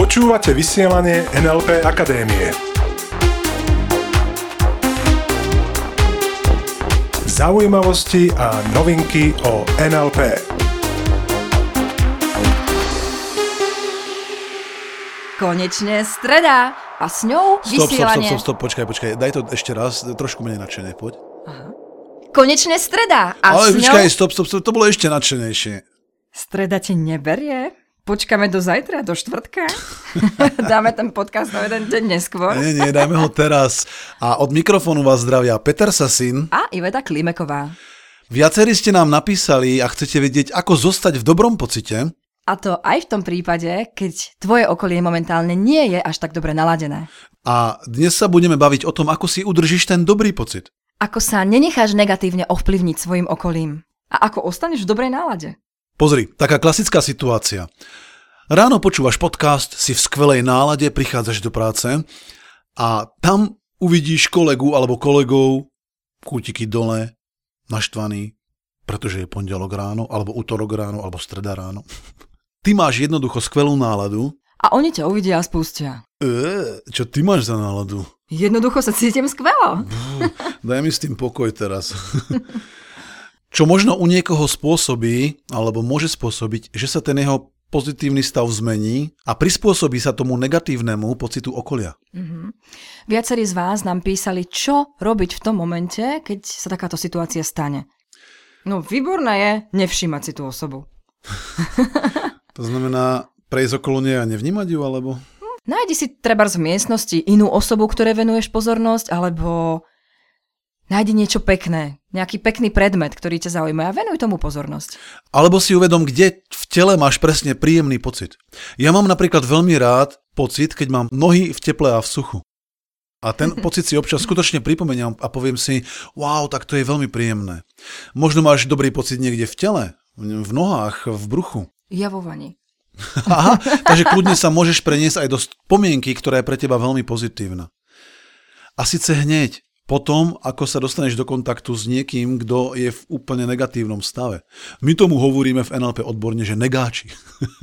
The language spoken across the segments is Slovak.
Počúvate vysielanie NLP Akadémie. Zaujímavosti a novinky o NLP. Konečne streda a s ňou Stop, stop, stop, vysielanie. stop, stop, počkaj, počkaj, daj to ešte raz, trošku menej nadšené, poď. Konečne streda a Ale s počkaj, ňou... stop, stop, stop, to bolo ešte nadšenejšie. Streda ti neberie? Počkáme do zajtra, do štvrtka? Dáme ten podcast na jeden deň neskôr. Nie, nie, dajme ho teraz. A od mikrofónu vás zdravia Peter Sasin. A Iveta Klimeková. Viacerí ste nám napísali a chcete vedieť, ako zostať v dobrom pocite. A to aj v tom prípade, keď tvoje okolie momentálne nie je až tak dobre naladené. A dnes sa budeme baviť o tom, ako si udržíš ten dobrý pocit. Ako sa nenecháš negatívne ovplyvniť svojim okolím. A ako ostaneš v dobrej nálade. Pozri, taká klasická situácia. Ráno počúvaš podcast, si v skvelej nálade, prichádzaš do práce a tam uvidíš kolegu alebo kolegov, kútiky dole, naštvaný, pretože je pondelok ráno, alebo útorok ráno, alebo streda ráno. Ty máš jednoducho skvelú náladu. A oni ťa uvidia a spustia. E, čo ty máš za náladu? Jednoducho sa cítim skvelo. Daj mi s tým pokoj teraz. Čo možno u niekoho spôsobí, alebo môže spôsobiť, že sa ten jeho pozitívny stav zmení a prispôsobí sa tomu negatívnemu pocitu okolia. Viacerí z vás nám písali, čo robiť v tom momente, keď sa takáto situácia stane. No výborné je nevšímať si tú osobu. To znamená prejsť okolo nej a nevnímať ju, alebo... Nájdi si treba v miestnosti inú osobu, ktoré venuješ pozornosť, alebo nájdi niečo pekné, nejaký pekný predmet, ktorý ťa zaujíma a venuj tomu pozornosť. Alebo si uvedom, kde v tele máš presne príjemný pocit. Ja mám napríklad veľmi rád pocit, keď mám nohy v teple a v suchu. A ten pocit si občas skutočne pripomeniam a poviem si, wow, tak to je veľmi príjemné. Možno máš dobrý pocit niekde v tele, v nohách, v bruchu. Ja vo vani. Aha, takže kľudne sa môžeš preniesť aj do spomienky, ktorá je pre teba veľmi pozitívna. A síce hneď, potom, ako sa dostaneš do kontaktu s niekým, kto je v úplne negatívnom stave. My tomu hovoríme v NLP odborne, že negáči.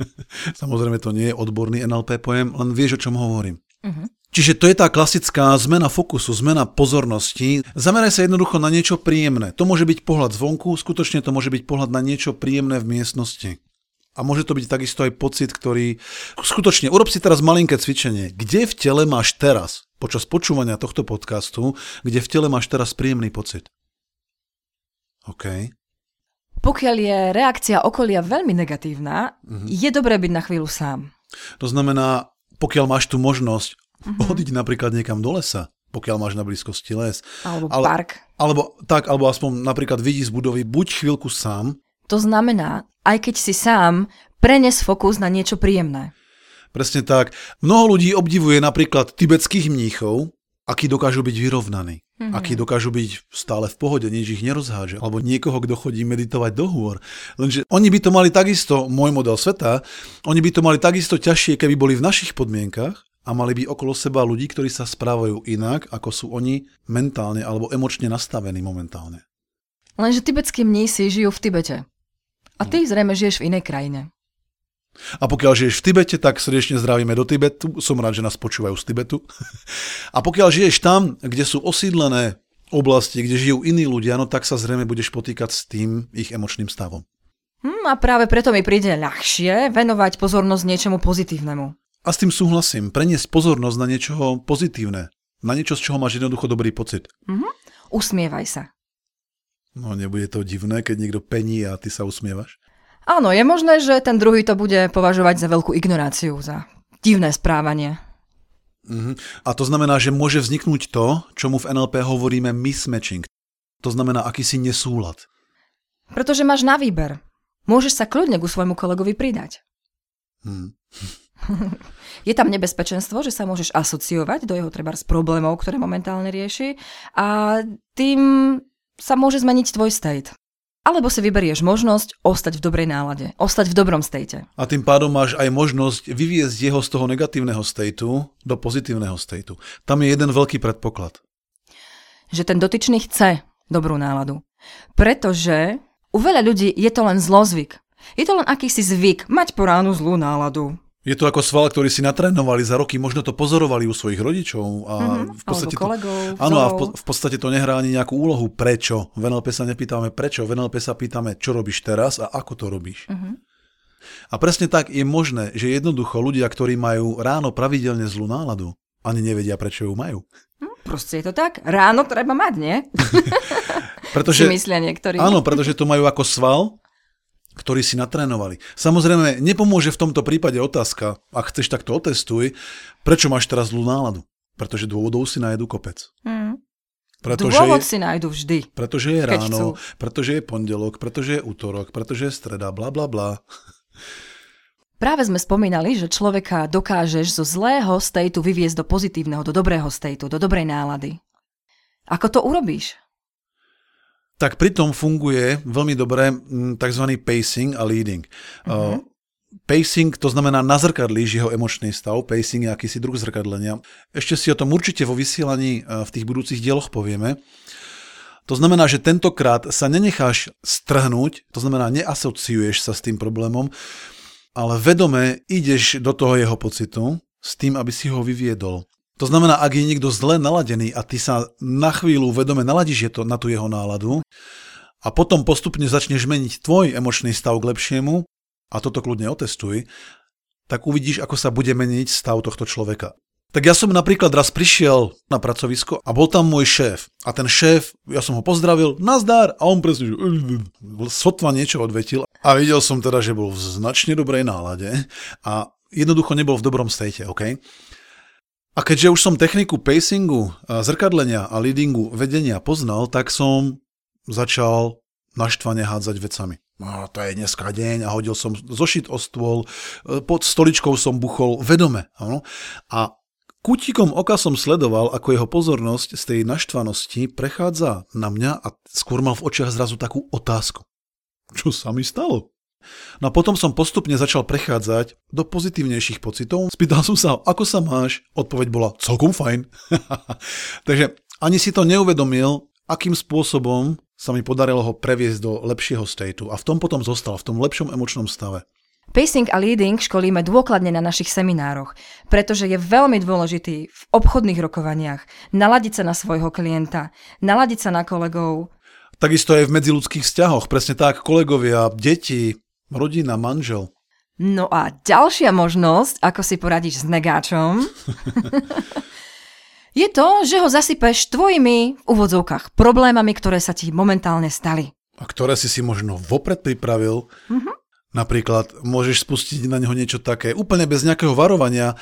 Samozrejme, to nie je odborný NLP pojem, len vieš, o čom hovorím. Uh-huh. Čiže to je tá klasická zmena fokusu, zmena pozornosti. Zameraj sa jednoducho na niečo príjemné. To môže byť pohľad zvonku, skutočne to môže byť pohľad na niečo príjemné v miestnosti. A môže to byť takisto aj pocit, ktorý... Skutočne, urob si teraz malinké cvičenie. Kde v tele máš teraz, počas počúvania tohto podcastu, kde v tele máš teraz príjemný pocit? OK. Pokiaľ je reakcia okolia veľmi negatívna, uh-huh. je dobré byť na chvíľu sám. To znamená, pokiaľ máš tu možnosť uh-huh. odiť napríklad niekam do lesa, pokiaľ máš na blízkosti les. Alebo ale, park. Alebo tak, alebo aspoň napríklad vidí z budovy, buď chvíľku sám. To znamená, aj keď si sám, prenes fokus na niečo príjemné. Presne tak. Mnoho ľudí obdivuje napríklad tibetských mníchov, akí dokážu byť vyrovnaní, mm-hmm. akí dokážu byť stále v pohode, nič ich nerozháže, alebo niekoho, kto chodí meditovať do hôr. Lenže oni by to mali takisto, môj model sveta, oni by to mali takisto ťažšie, keby boli v našich podmienkach a mali by okolo seba ľudí, ktorí sa správajú inak, ako sú oni mentálne alebo emočne nastavení momentálne. Lenže tibetskí mnísi žijú v Tibete. A ty zrejme žiješ v inej krajine. A pokiaľ žiješ v Tibete, tak srdečne zdravíme do Tibetu. Som rád, že nás počúvajú z Tibetu. A pokiaľ žiješ tam, kde sú osídlené oblasti, kde žijú iní ľudia, no tak sa zrejme budeš potýkať s tým ich emočným stavom. Hm, a práve preto mi príde ľahšie venovať pozornosť niečomu pozitívnemu. A s tým súhlasím. Preniesť pozornosť na niečo pozitívne. Na niečo, z čoho máš jednoducho dobrý pocit. Mhm. Usmievaj sa. No nebude to divné, keď niekto pení a ty sa usmievaš? Áno, je možné, že ten druhý to bude považovať za veľkú ignoráciu, za divné správanie. Uh-huh. A to znamená, že môže vzniknúť to, čomu v NLP hovoríme mismatching. To znamená akýsi nesúlad. Pretože máš na výber. Môžeš sa kľudne ku svojmu kolegovi pridať. Hmm. Je tam nebezpečenstvo, že sa môžeš asociovať do jeho treba z problémov, ktoré momentálne rieši a tým sa môže zmeniť tvoj state. Alebo si vyberieš možnosť ostať v dobrej nálade, ostať v dobrom state. A tým pádom máš aj možnosť vyviezť jeho z toho negatívneho stateu do pozitívneho stateu. Tam je jeden veľký predpoklad. Že ten dotyčný chce dobrú náladu. Pretože u veľa ľudí je to len zlozvyk. Je to len akýsi zvyk mať po ránu zlú náladu. Je to ako sval, ktorý si natrénovali za roky, možno to pozorovali u svojich rodičov a Mhm, v podstate alebo kolegov, to, áno, a v, po, v podstate to nehrá ani nejakú úlohu. Prečo? V NLP sa nepýtame prečo, v NLP sa pýtame, čo robíš teraz a ako to robíš. Mhm. A presne tak je možné, že jednoducho ľudia, ktorí majú ráno pravidelne zlú náladu, ani nevedia, prečo ju majú. Proste je to tak. Ráno treba mať, nie? Pretože, Si myslia niektorí. áno, pretože to majú ako sval, ktorý si natrénovali. Samozrejme, nepomôže v tomto prípade otázka, ak chceš, tak to otestuj, prečo máš teraz zlú náladu? Pretože dôvodov si nájdu kopec. Mm. Pretože Dôvod je, si nájdu vždy. pretože je ráno, chcú. pretože je pondelok, pretože je útorok, pretože je streda, bla bla bla. Práve sme spomínali, že človeka dokážeš zo zlého stateu vyviesť do pozitívneho, do dobrého stateu, do dobrej nálady. Ako to urobíš? Tak pritom funguje veľmi dobre mm, tzv. pacing a leading. Uh, pacing to znamená nazrkadlíš jeho emočný stav, pacing je akýsi druh zrkadlenia. Ešte si o tom určite vo vysielaní v tých budúcich dieloch povieme. To znamená, že tentokrát sa nenecháš strhnúť, to znamená neasociuješ sa s tým problémom, ale vedome ideš do toho jeho pocitu s tým, aby si ho vyviedol. To znamená, ak je niekto zle naladený a ty sa na chvíľu vedome naladíš je to na tú jeho náladu a potom postupne začneš meniť tvoj emočný stav k lepšiemu a toto kľudne otestuj, tak uvidíš, ako sa bude meniť stav tohto človeka. Tak ja som napríklad raz prišiel na pracovisko a bol tam môj šéf. A ten šéf, ja som ho pozdravil, nazdar, a on presne, že sotva niečo odvetil. A videl som teda, že bol v značne dobrej nálade a jednoducho nebol v dobrom state, OK? A keďže už som techniku pacingu, zrkadlenia a leadingu vedenia poznal, tak som začal naštvane hádzať vecami. No, to je dneska deň a hodil som zošit o stôl, e, pod stoličkou som buchol vedome. Áno? A Kútikom oka som sledoval, ako jeho pozornosť z tej naštvanosti prechádza na mňa a skôr mal v očiach zrazu takú otázku. Čo sa mi stalo? No a potom som postupne začal prechádzať do pozitívnejších pocitov. Spýtal som sa, ako sa máš? Odpoveď bola celkom fajn. Takže ani si to neuvedomil, akým spôsobom sa mi podarilo ho previesť do lepšieho stateu. A v tom potom zostal, v tom lepšom emočnom stave. Pacing a leading školíme dôkladne na našich seminároch, pretože je veľmi dôležitý v obchodných rokovaniach naladiť sa na svojho klienta, naladiť sa na kolegov. Takisto aj v medziludských vzťahoch, presne tak, kolegovia, deti, rodina, manžel. No a ďalšia možnosť, ako si poradíš s negáčom, je to, že ho zasypeš tvojimi v úvodzovkách problémami, ktoré sa ti momentálne stali. A ktoré si si možno vopred pripravil. Mm-hmm. Napríklad môžeš spustiť na neho niečo také, úplne bez nejakého varovania,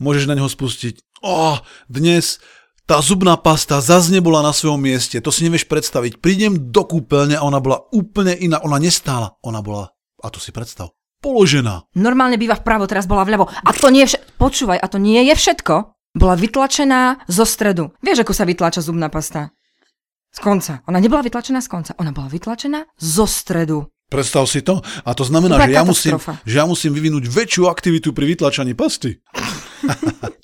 môžeš na neho spustiť, o, dnes tá zubná pasta zase nebola na svojom mieste, to si nevieš predstaviť. Prídem do kúpeľne a ona bola úplne iná, ona nestála, ona bola, a to si predstav, položená. Normálne býva vpravo, teraz bola vľavo. A to nie je všetko. Počúvaj, a to nie je všetko. Bola vytlačená zo stredu. Vieš, ako sa vytlača zubná pasta? Z konca. Ona nebola vytlačená z konca, ona bola vytlačená zo stredu. Predstav si to. A to znamená, že ja, musím, že ja musím vyvinúť väčšiu aktivitu pri vytlačaní pasty.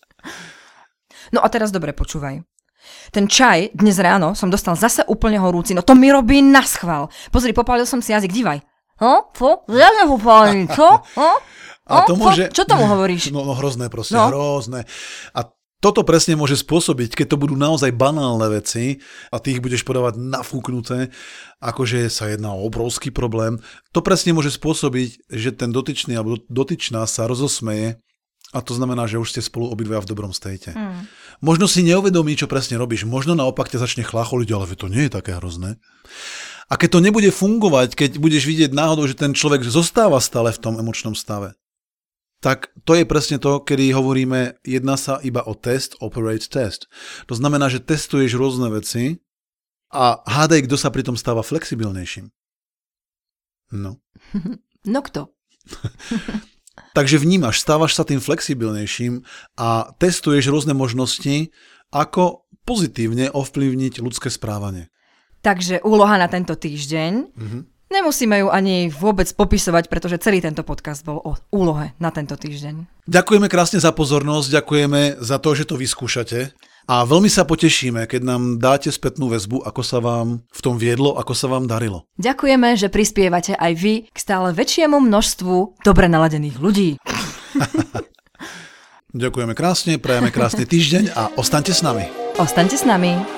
No a teraz dobre počúvaj. Ten čaj dnes ráno som dostal zase úplne horúci, no to mi robí na schvál. Pozri, popálil som si jazyk, dívaj. Ho? Fo? Ja nepopálil, čo? Ho? A to môže... Čo tomu hovoríš? No, no hrozné proste, No. hrozné. A toto presne môže spôsobiť, keď to budú naozaj banálne veci a ty ich budeš podávať nafúknuté, akože sa jedná o obrovský problém. To presne môže spôsobiť, že ten dotyčný alebo dotyčná sa rozosmeje a to znamená, že už ste spolu obidva v dobrom stejte. Hmm. Možno si neuvedomí, čo presne robíš. Možno naopak ťa začne chlácholiť, ale to nie je také hrozné. A keď to nebude fungovať, keď budeš vidieť náhodou, že ten človek zostáva stále v tom emočnom stave, tak to je presne to, kedy hovoríme, jedná sa iba o test, operate test. To znamená, že testuješ rôzne veci a hádaj, kto sa pritom stáva flexibilnejším. No. No kto? Takže vnímaš, stávaš sa tým flexibilnejším a testuješ rôzne možnosti, ako pozitívne ovplyvniť ľudské správanie. Takže úloha na tento týždeň. Mhm. Nemusíme ju ani vôbec popisovať, pretože celý tento podcast bol o úlohe na tento týždeň. Ďakujeme krásne za pozornosť, ďakujeme za to, že to vyskúšate. A veľmi sa potešíme, keď nám dáte spätnú väzbu, ako sa vám v tom viedlo, ako sa vám darilo. Ďakujeme, že prispievate aj vy k stále väčšiemu množstvu dobre naladených ľudí. Ďakujeme krásne, prajeme krásny týždeň a ostaňte s nami. Ostaňte s nami.